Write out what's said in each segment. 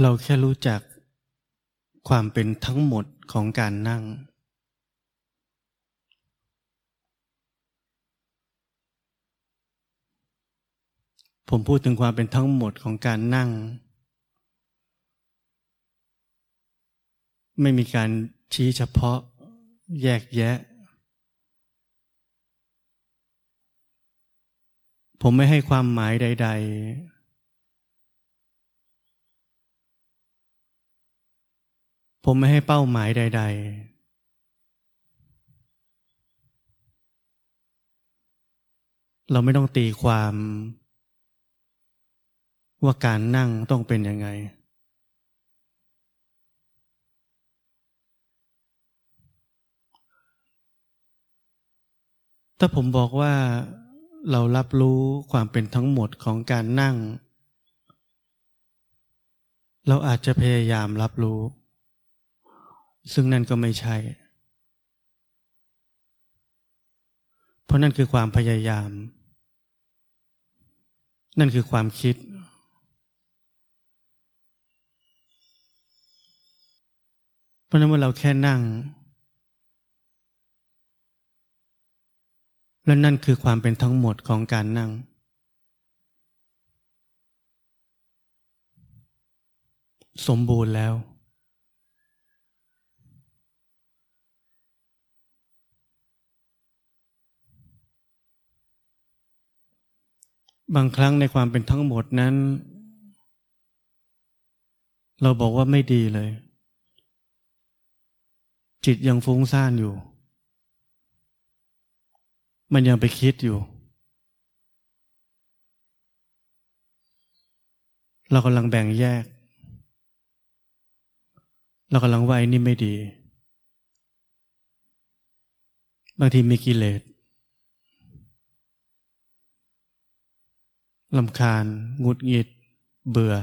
เราแค่รู้จักความเป็นทั้งหมดของการนั่ง ผมพูดถึงความเป็นทั้งหมดของการนั่ง ไม่มีการชี้เฉพาะแยกแยะ ผมไม่ให้ความหมายใด ๆ ผมไม่ให้เป้าหมายใด ๆ เราไม่ต้องตีความ ว่าการนั่งต้องเป็นยังไง ถ้าผมบอกว่าเรารับรู้ความเป็นทั้งหมดของการนั่ง เราอาจจะพยายามรับรู้ ซึ่งนั่นก็ไม่ใช่ เพราะนั่นคือความพยายาม นั่นคือความคิด เพราะนั้นเมื่อเราแค่นั่ง และนั่นคือความเป็นทั้งหมดของการนั่งสมบูรณ์แล้ว บางครั้งในความเป็นทั้งหมดนั้น เราบอกว่าไม่ดีเลย จิตยังฟุ้งซ่านอยู่ มันยังไปคิดอยู่ เรากำลังแบ่งแยก เรากำลังว่าไอ้นี่ไม่ดี บางทีมีกิเลส ลำคาญงุดหงิด เบื่อ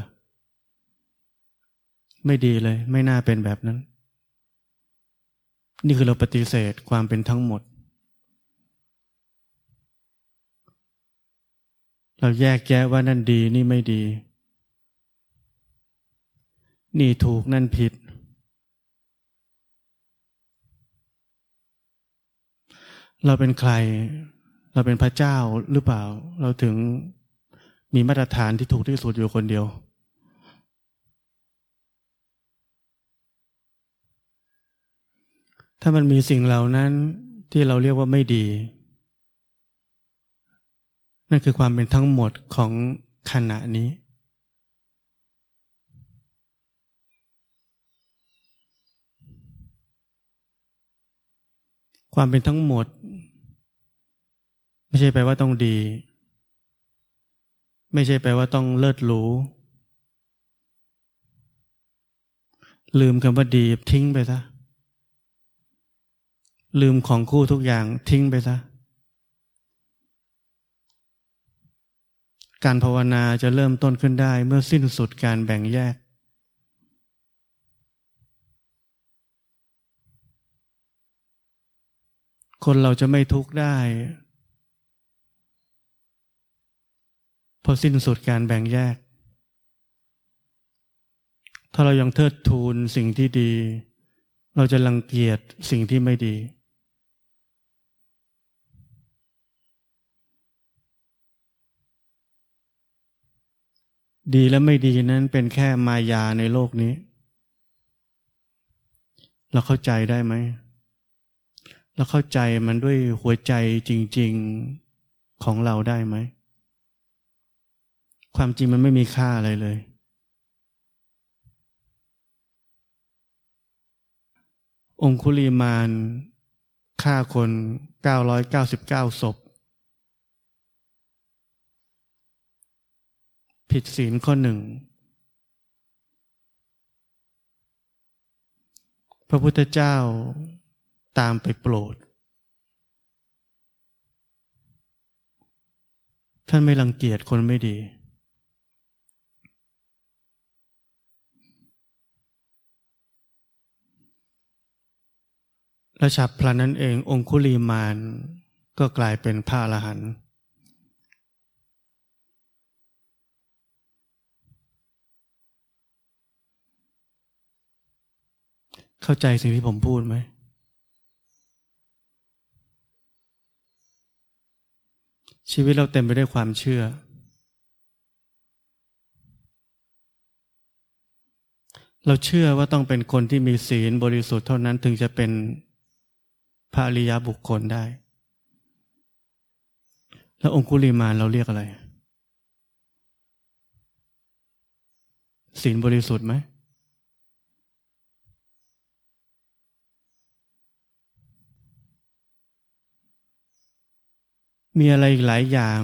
ไม่ดีเลย ไม่น่าเป็นแบบนั้น นี่คือเราปฏิเสธความเป็นทั้งหมด เราแยกแยะว่านั่นดีนี่ไม่ดี นี่ถูกนั่นผิด เราเป็นใคร เราเป็นพระเจ้าหรือเปล่า เราถึง มีมาตรฐานที่ถูกที่สุดอยู่คนเดียว ถ้ามันมีสิ่งเหล่านั้นที่เราเรียกว่าไม่ดี นั่นคือความเป็นทั้งหมดของขณะนี้ ความเป็นทั้งหมด ไม่ใช่แปลว่าต้องดี ไม่ใช่แปลว่าต้องเลิศหรูลืมคำว่าดีทิ้งไปซะลืมของคู่ทุกอย่างทิ้งไปซะการภาวนาจะเริ่มต้นขึ้นได้เมื่อสิ้นสุดการแบ่งแยก คนเราจะไม่ทุกข์ได้ พอสิ้นสุดการแบ่งแยก ถ้าเรายังเทิดทูนสิ่งที่ดี เราจะรังเกียจสิ่งที่ไม่ดี ดีและไม่ดีนั้นเป็นแค่มายาในโลกนี้ เราเข้าใจได้ไหมเราเข้าใจมันด้วยหัวใจจริง ๆของเราได้ไหม ความจริงมันไม่มีค่าอะไรเลย องคุลีมานฆ่าคน 999 ศพ ผิดศีลข้อหนึ่ง พระพุทธเจ้าตามไปโปรด ท่านไม่รังเกียจคนไม่ดี และฉับพลันนั้นเององคุลีมานก็กลายเป็นพระอรหันต์เข้าใจสิ่งที่ผมพูดไหม ชีวิตเราเต็มไปด้วยความเชื่อ เราเชื่อว่าต้องเป็นคนที่มีศีลบริสุทธิ์เท่านั้นถึงจะเป็น พระอริยบุคคลได้ แล้วองคุลิมานเราเรียกอะไรศีลบริสุทธิ์ไหมมีอะไรอีกหลายอย่าง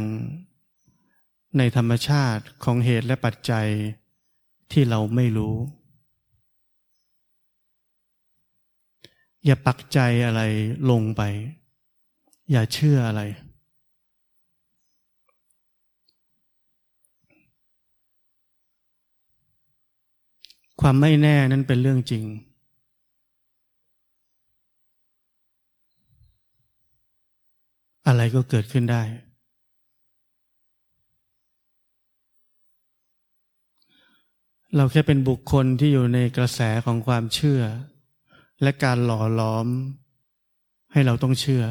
ในธรรมชาติของเหตุและปัจจัยที่เราไม่รู้ อย่าปักใจอะไรลงไป อย่าเชื่ออะไร ความไม่แน่นั้นเป็นเรื่องจริง อะไรก็เกิดขึ้นได้ เราแค่เป็นบุคคลที่อยู่ในกระแสของความเชื่อ และการหล่อล้อม ให้เราต้องเชื่อ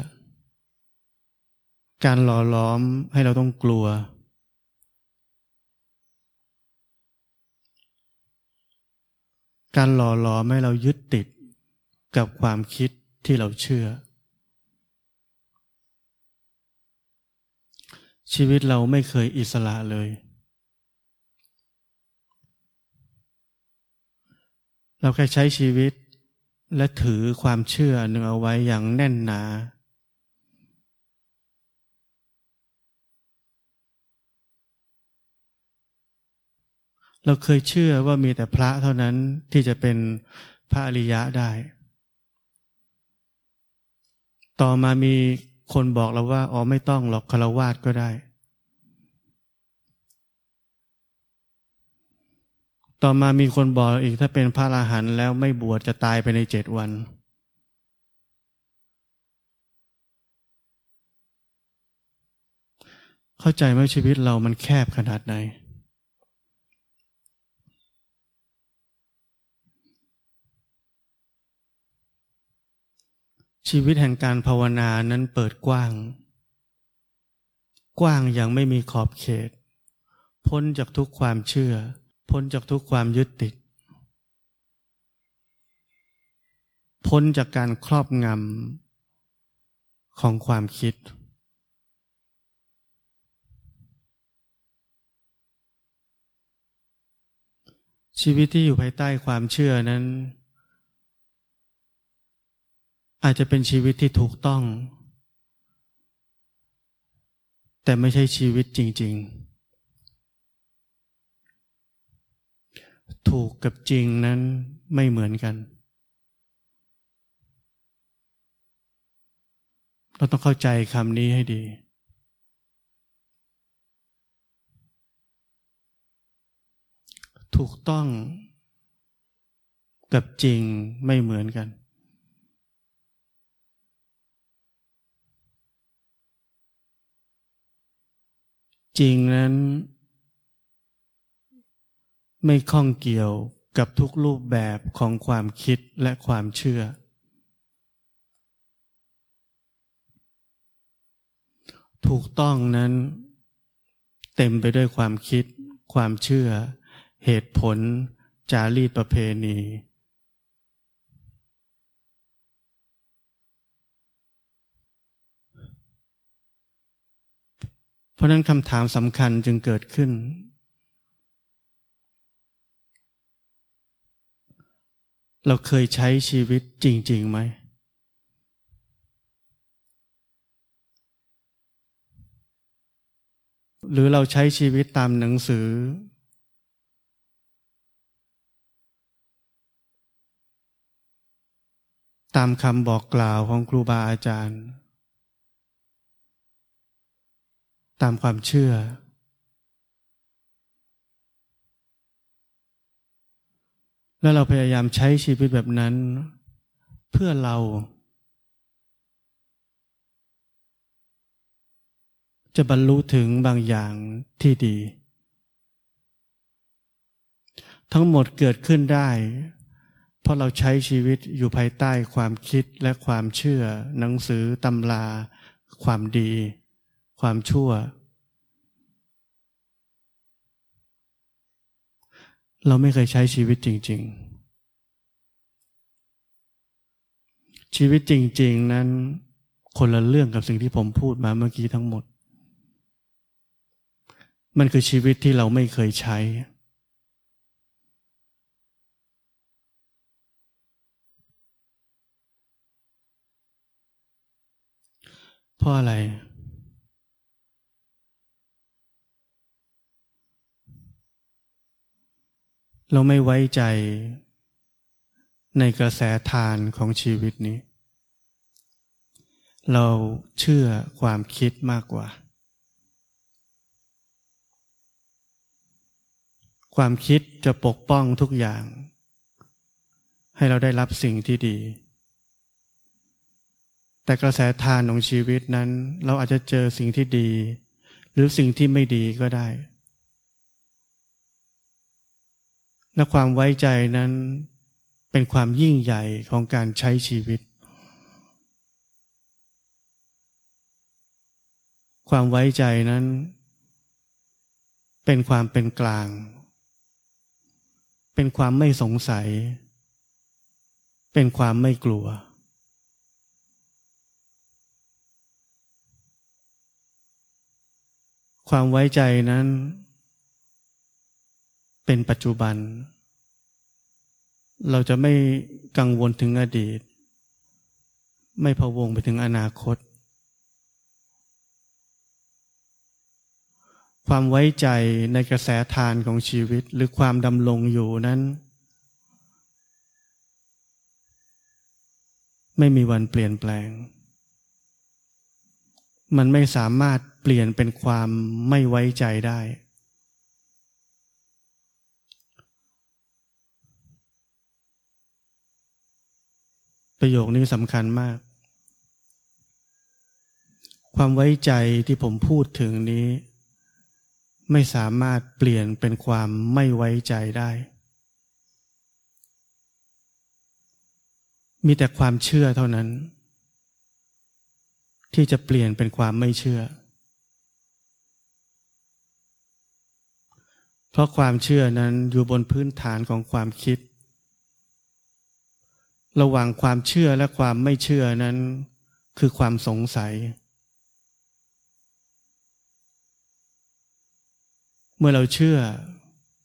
การหล่อล้อมให้เราต้องกลัว การหล่อล้อมให้เรายึดติดกับความคิดที่เราเชื่อ ชีวิตเราไม่เคยอิสระเลย เราแค่ใช้ชีวิต และถือความเชื่อหนึ่งเอาไว้อย่างแน่นหนา เราเคยเชื่อว่ามีแต่พระเท่านั้นที่จะเป็นพระอริยะได้ ต่อมามีคนบอกเราว่า อ๋อไม่ต้องหรอกคารวาสก็ได้ ต่อมามีคนบอกอีกถ้าเป็นพระอรหันต์แล้วไม่บวชจะตายไปในเจ็ดวัน เข้าใจไหมชีวิตเรามันแคบขนาดไหน ชีวิตแห่งการภาวนานั้นเปิดกว้าง กว้างอย่างไม่มีขอบเขต พ้นจากทุกความเชื่อ พ้นจากทุกความยึดติด พ้นจากการครอบงำของความคิด ชีวิตที่อยู่ภายใต้ความเชื่อนั้น อาจจะเป็นชีวิตที่ถูกต้อง แต่ไม่ใช่ชีวิตจริง ๆ ถูกกับจริงนั้นไม่เหมือนกัน เราต้องเข้าใจคำนี้ให้ดี ถูกต้องกับจริงไม่เหมือนกัน จริงนั้น ไม่ข้องเกี่ยวกับทุกรูปแบบของความคิดและความเชื่อ ถูกต้องนั้น เต็มไปด้วยความคิด ความเชื่อ เหตุผล จารีตประเพณี เพราะนั้นคำถามสำคัญจึงเกิดขึ้น เราเคยใช้ชีวิตจริงๆไหม หรือเราใช้ชีวิตตามหนังสือ ตามคำบอกกล่าวของครูบาอาจารย์ ตามความเชื่อ แล้วเราพยายามใช้ชีวิตแบบนั้น เพื่อเรา จะบรรลุถึงบางอย่างที่ดี ทั้งหมดเกิดขึ้นได้ เพราะเราใช้ชีวิตอยู่ภายใต้ความคิดและความเชื่อ หนังสือตำรา ความดี ความชั่ว เราไม่เคยใช้ชีวิตจริง ๆ ชีวิตจริง ๆ นั้น คนละเรื่องกับสิ่งที่ผมพูดมาเมื่อกี้ทั้งหมด มันคือชีวิตที่เราไม่เคยใช้ เพราะอะไร เราไม่ไว้ใจในกระแสทานของชีวิตนี้ เราเชื่อความคิดมากกว่า ความคิดจะปกป้องทุกอย่าง ให้เราได้รับสิ่งที่ดี แต่กระแสทานของชีวิตนั้น เราอาจจะเจอสิ่งที่ดี หรือสิ่งที่ไม่ดีก็ได้ และความไว้ใจนั้นเป็นความยิ่งใหญ่ของการใช้ชีวิต ความไว้ใจนั้น เป็นความเป็นกลาง เป็นความไม่สงสัย เป็นความไม่กลัว ความไว้ใจนั้น เป็นปัจจุบัน เราจะไม่กังวลถึงอดีต ไม่พะวงไปถึงอนาคต ความไว้ใจในกระแสทานของชีวิตหรือความดำรงอยู่นั้น ไม่มีวันเปลี่ยนแปลง มันไม่สามารถเปลี่ยนเป็นความไม่ไว้ใจได้ ประโยคนี้สำคัญมาก ความไว้ใจที่ผมพูดถึงนี้ ไม่สามารถเปลี่ยนเป็นความไม่ไว้ใจได้ มีแต่ความเชื่อเท่านั้น ที่จะเปลี่ยนเป็นความไม่เชื่อ เพราะความเชื่อนั้นอยู่บนพื้นฐานของความคิด ระหว่างความเชื่อและความไม่เชื่อนั้น คือความสงสัย เมื่อเราเชื่อ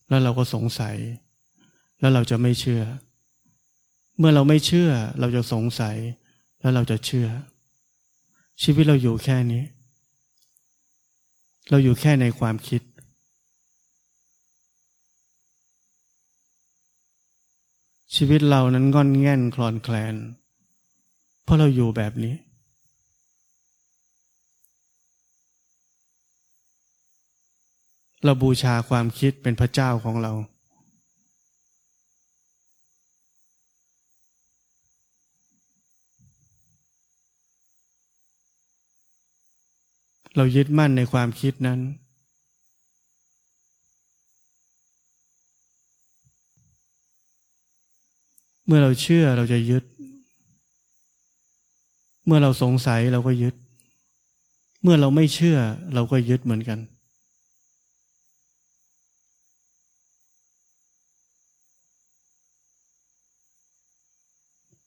แล้วเราก็สงสัย แล้วเราจะไม่เชื่อ เมื่อเราไม่เชื่อ เราจะสงสัย แล้วเราจะเชื่อ ชีวิตเราอยู่แค่นี้ เราอยู่แค่ในความคิด ชีวิตเรานั้นงอนแง่นคลอนแคลน เพราะเราอยู่แบบนี้ เราบูชาความคิดเป็นพระเจ้าของเรา เรายึดมั่นในความคิดนั้น เมื่อเราเชื่อเราจะยึด เมื่อเราสงสัยเราก็ยึด เมื่อเราไม่เชื่อเราก็ยึดเหมือนกัน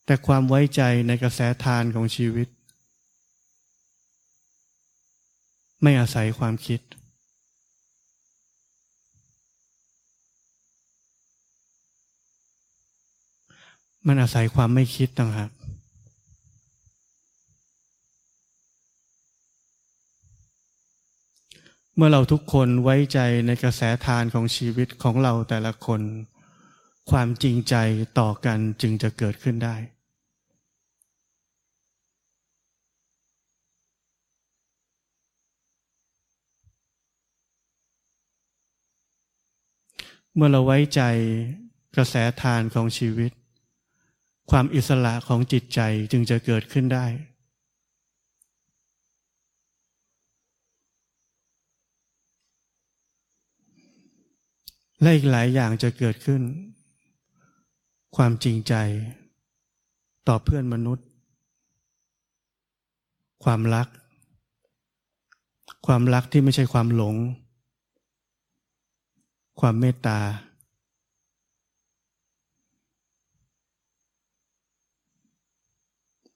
แต่ความไว้ใจในกระแสทานของชีวิต ไม่อาศัยความคิด มันอาศัยความไม่คิดต่างหากเมื่อเราทุกคนไว้ใจในกระแสทานของชีวิตของเราแต่ละคน ความจริงใจต่อกันจึงจะเกิดขึ้นได้ เมื่อเราไว้ใจกระแสทานของชีวิต ความอิสระของจิตใจจึงจะเกิดขึ้นได้ และอีกหลายอย่างจะเกิดขึ้น ความจริงใจ ต่อเพื่อนมนุษย์ ความรัก ความรักที่ไม่ใช่ความหลง ความเมตตา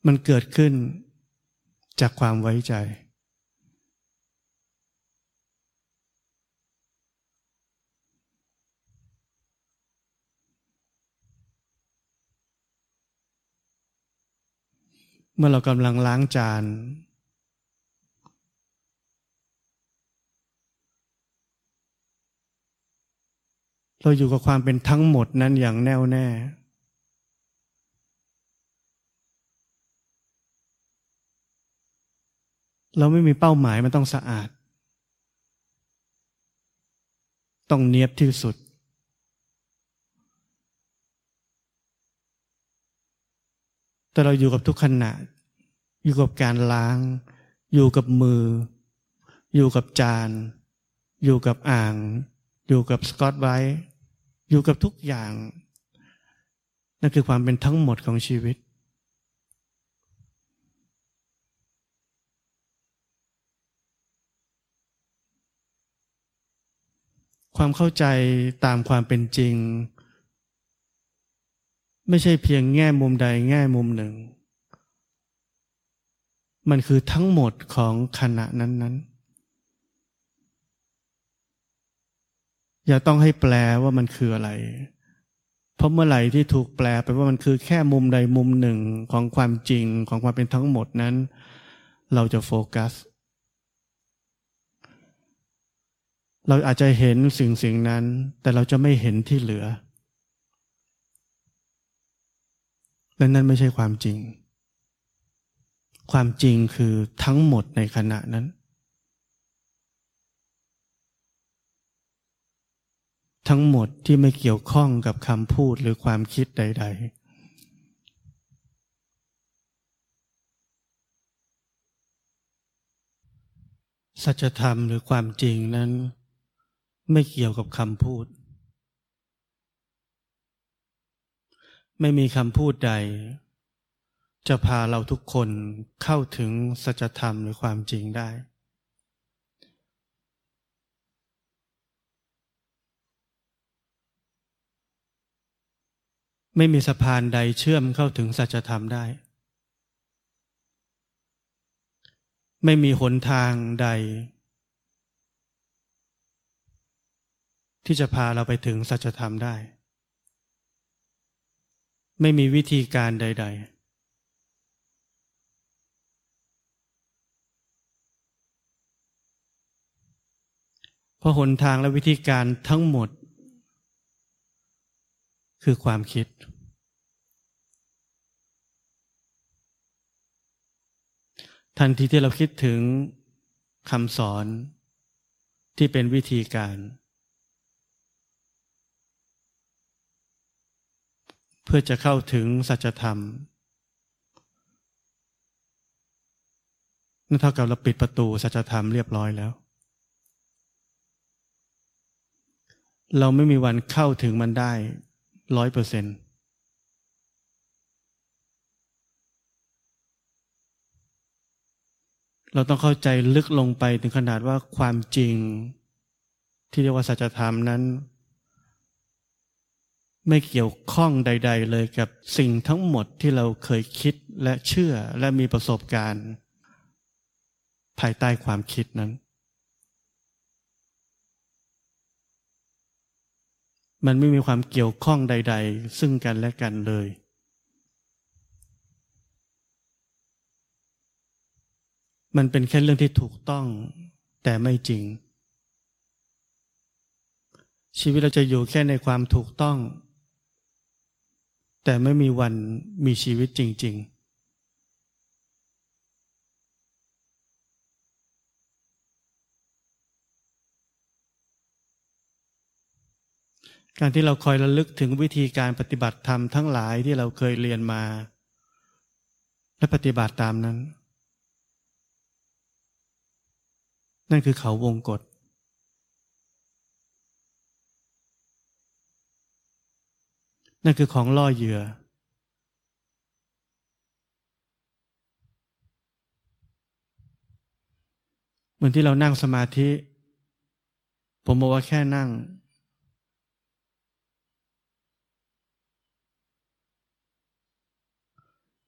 มันเกิดขึ้นจากความไว้ใจ เมื่อเรากำลังล้างจาน เราอยู่กับความเป็นทั้งหมดนั้นอย่างแน่วแน่ เราไม่มีเป้าหมายมันต้องสะอาด ต้องเนียบที่สุด แต่เราอยู่กับทุกขณะ อยู่กับการล้าง อยู่กับมือ อยู่กับจาน อยู่กับอ่าง อยู่กับสกอตไบรท์อยู่กับทุกอย่าง นั่นคือความเป็นทั้งหมดของชีวิต ความเข้าใจตามความเป็นจริง ไม่ใช่เพียงแง่มุมใดแง่มุมหนึ่ง มันคือทั้งหมดของขณะนั้น ๆ อย่าต้องให้แปลว่ามันคืออะไร เพราะเมื่อไหร่ที่ถูกแปลไปว่ามันคือแค่มุมใดมุมหนึ่งของความจริงของความเป็นทั้งหมดนั้น เราจะโฟกัสเเราอาจจะเห็นสิ่งสิ่งนั้น แต่เราจะไม่เห็นที่เหลือและนั่นไม่ใช่ความจริง ความจริงคือทั้งหมดในขณะนั้น ทั้งหมดที่ไม่เกี่ยวข้องกับคำพูดหรือความคิดใด ๆสัจธรรมหรือความจริงนั้น ไม่เกี่ยวกับคำพูด ไม่มีคำพูดใด จะพาเราทุกคนเข้าถึงสัจธรรมหรือความจริงได้ ไม่มีสะพานใดเชื่อมเข้าถึงสัจธรรมได้ ไม่มีหนทางใด ที่จะพาเราไปถึงสัจธรรมได้ ไม่มีวิธีการใด ๆเพราะหนทางและวิธีการทั้งหมด คือความคิด ทันทีที่เราคิดถึงคำสอนที่เป็นวิธีการ เพื่อจะเข้าถึงสัจธรรมนั่นเท่ากับเราปิดประตูสัจธรรมเรียบร้อยแล้ว เราไม่มีวันเข้าถึงมันได้ร้อยเปอร์เซ็นต์เราต้องเข้าใจลึกลงไปถึงขนาดว่าความจริงที่เรียกว่าสัจธรรมนั้น ไม่เกี่ยวข้องใด ๆ เลยกับสิ่งทั้งหมดที่เราเคยคิดและเชื่อและมีประสบการณ์ ภายใต้ความคิดนั้น มันไม่มีความเกี่ยวข้องใด ๆ ซึ่งกันและกันเลย มันเป็นแค่เรื่องที่ถูกต้องแต่ไม่จริงชีวิตเราจะอยู่แค่ในความถูกต้อง แต่ไม่มีวันมีชีวิตจริง ๆการที่เราคอยระลึกถึงวิธีการปฏิบัติธรรมทั้งหลายที่เราเคยเรียนมา และปฏิบัติตามนั้น นั่นคือเขาวงกฏ นั่นคือของล่อเหยื่อ เหมือนที่เรานั่งสมาธิ ผมบอกว่าแค่นั่ง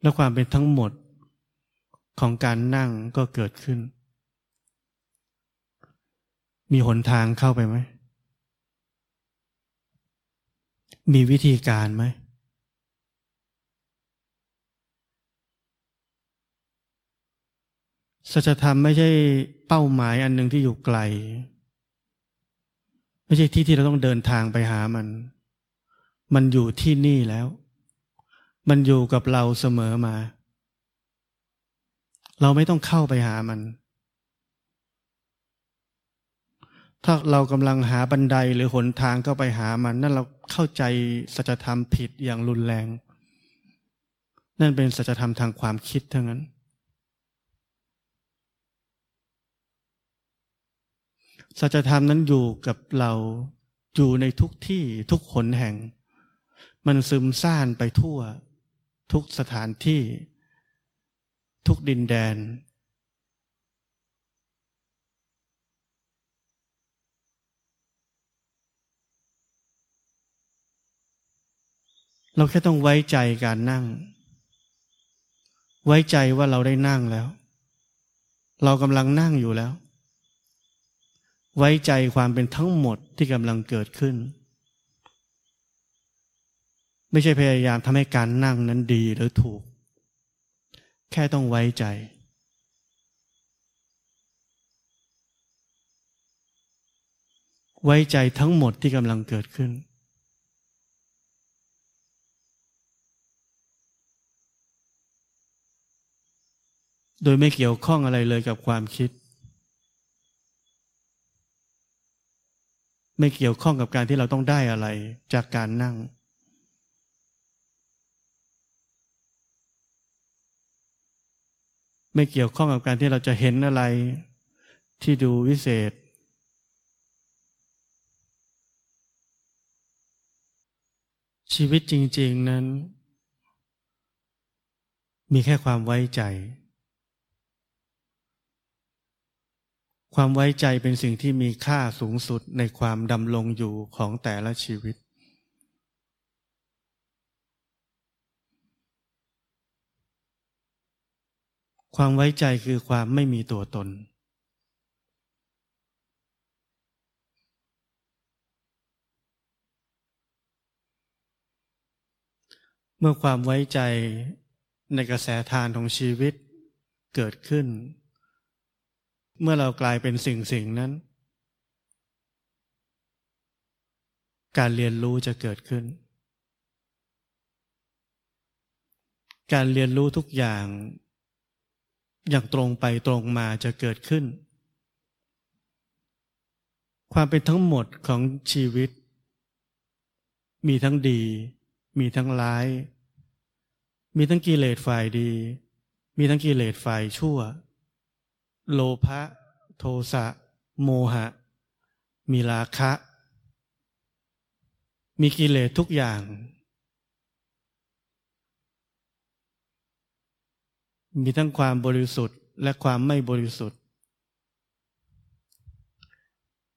แล้วความเป็นทั้งหมดของการนั่งก็เกิดขึ้น มีหนทางเข้าไปไหม มีวิธีการไหม สัจธรรมไม่ใช่เป้าหมายอันหนึ่งที่อยู่ไกล ไม่ใช่ที่ที่เราต้องเดินทางไปหามัน มันอยู่ที่นี่แล้ว มันอยู่กับเราเสมอมา เราไม่ต้องเข้าไปหามัน ถ้าเรากำลังหาบันไดหรือหนทางเข้าไปหามันนั่นเรา เข้าใจสัจธรรมผิดอย่างรุนแรง นั่นเป็นสัจธรรมทางความคิดเท่านั้น สัจธรรมนั้นอยู่กับเราอยู่ในทุกที่ทุกขนแห่ง มันซึมซ่านไปทั่ว ทุกสถานที่ ทุกดินแดน เราแค่ต้องไว้ใจการนั่ง ไว้ใจว่าเราได้นั่งแล้ว เรากำลังนั่งอยู่แล้ว ไว้ใจความเป็นทั้งหมดที่กำลังเกิดขึ้น ไม่ใช่พยายามทำให้การนั่งนั้นดีหรือถูก แค่ต้องไว้ใจไว้ใจทั้งหมดที่กำลังเกิดขึ้น โดยไม่เกี่ยวข้องอะไรเลยกับความคิด ไม่เกี่ยวข้องกับการที่เราต้องได้อะไรจากการนั่ง ไม่เกี่ยวข้องกับการที่เราจะเห็นอะไรที่ดูวิเศษ ชีวิตจริง ๆนั้น มีแค่ความไว้ใจ ความไว้ใจเป็นสิ่งที่มีค่าสูงสุดในความดำรงอยู่ของแต่ละชีวิต ความไว้ใจคือความไม่มีตัวตน เมื่อความไว้ใจในกระแสทานของชีวิตเกิดขึ้น เมื่อเรากลายเป็นสิ่งสิ่งนั้น การเรียนรู้จะเกิดขึ้น การเรียนรู้ทุกอย่าง อย่างตรงไปตรงมาจะเกิดขึ้น ความเป็นทั้งหมดของชีวิต มีทั้งดี มีทั้งร้าย มีทั้งกิเลสฝ่ายดี มีทั้งกิเลสฝ่ายชั่ว โลภะโทสะโมหะ มีราคะ มีกิเลสทุกอย่าง มีทั้งความบริสุทธิ์และความไม่บริสุทธิ์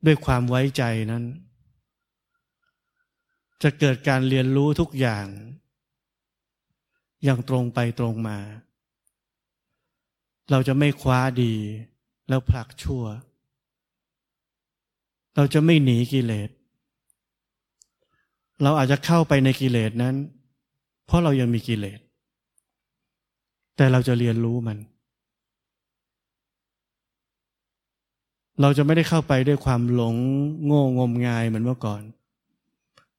ด้วยความไว้ใจนั้น จะเกิดการเรียนรู้ทุกอย่าง อย่างตรงไปตรงมา เราจะไม่คว้าดี แล้วผลักชั่ว เราจะไม่หนีกิเลส เราอาจจะเข้าไปในกิเลสนั้น เพราะเรายังมีกิเลส แต่เราจะเรียนรู้มัน เราจะไม่ได้เข้าไปด้วยความหลงโง่งมงายเหมือนเมื่อก่อน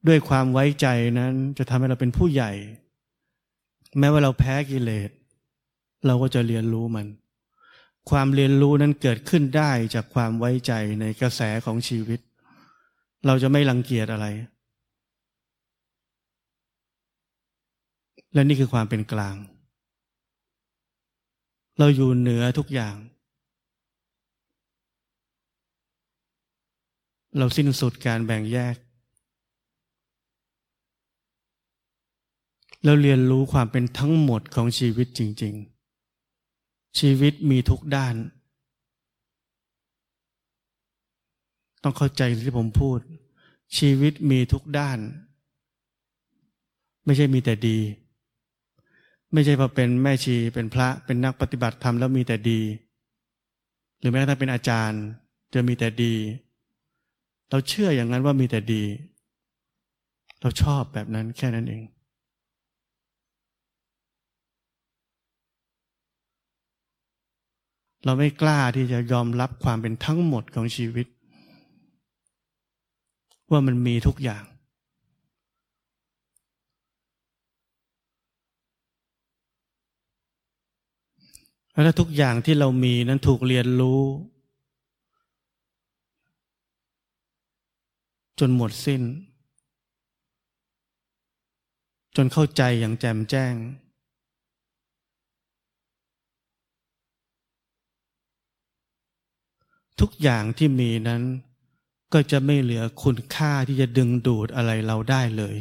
ด้วยความไว้ใจนั้นจะทำให้เราเป็นผู้ใหญ่ แม้ว่าเราแพ้กิเลส เราก็จะเรียนรู้มัน ความเรียนรู้นั้นเกิดขึ้นได้จากความไว้ใจในกระแสของชีวิต เราจะไม่รังเกียจอะไร และนี่คือความเป็นกลาง เราอยู่เหนือทุกอย่าง เราสิ้นสุดการแบ่งแยกแล้วเรียนรู้ความเป็นทั้งหมดของชีวิตจริง ๆ ชีวิตมีทุกด้าน ต้องเข้าใจที่ผมพูด ชีวิตมีทุกด้าน ไม่ใช่มีแต่ดี ไม่ใช่พอเป็นแม่ชีเป็นพระเป็นนักปฏิบัติธรรมแล้วมีแต่ดี หรือแม้กระทั่งเป็นอาจารย์จะมีแต่ดี เราเชื่ออย่างนั้นว่ามีแต่ดี เราชอบแบบนั้นแค่นั้นเอง เราไม่กล้าที่จะยอมรับความเป็นทั้งหมดของชีวิต ว่ามันมีทุกอย่าง แล้วทุกอย่างที่เรามีนั้นถูกเรียนรู้ จนหมดสิ้น จนเข้าใจอย่างแจ่มแจ้ง ทุกอย่างที่มีนั้น ก็จะไม่เหลือคุณค่าที่จะดึงดูดอะไรเราได้เลย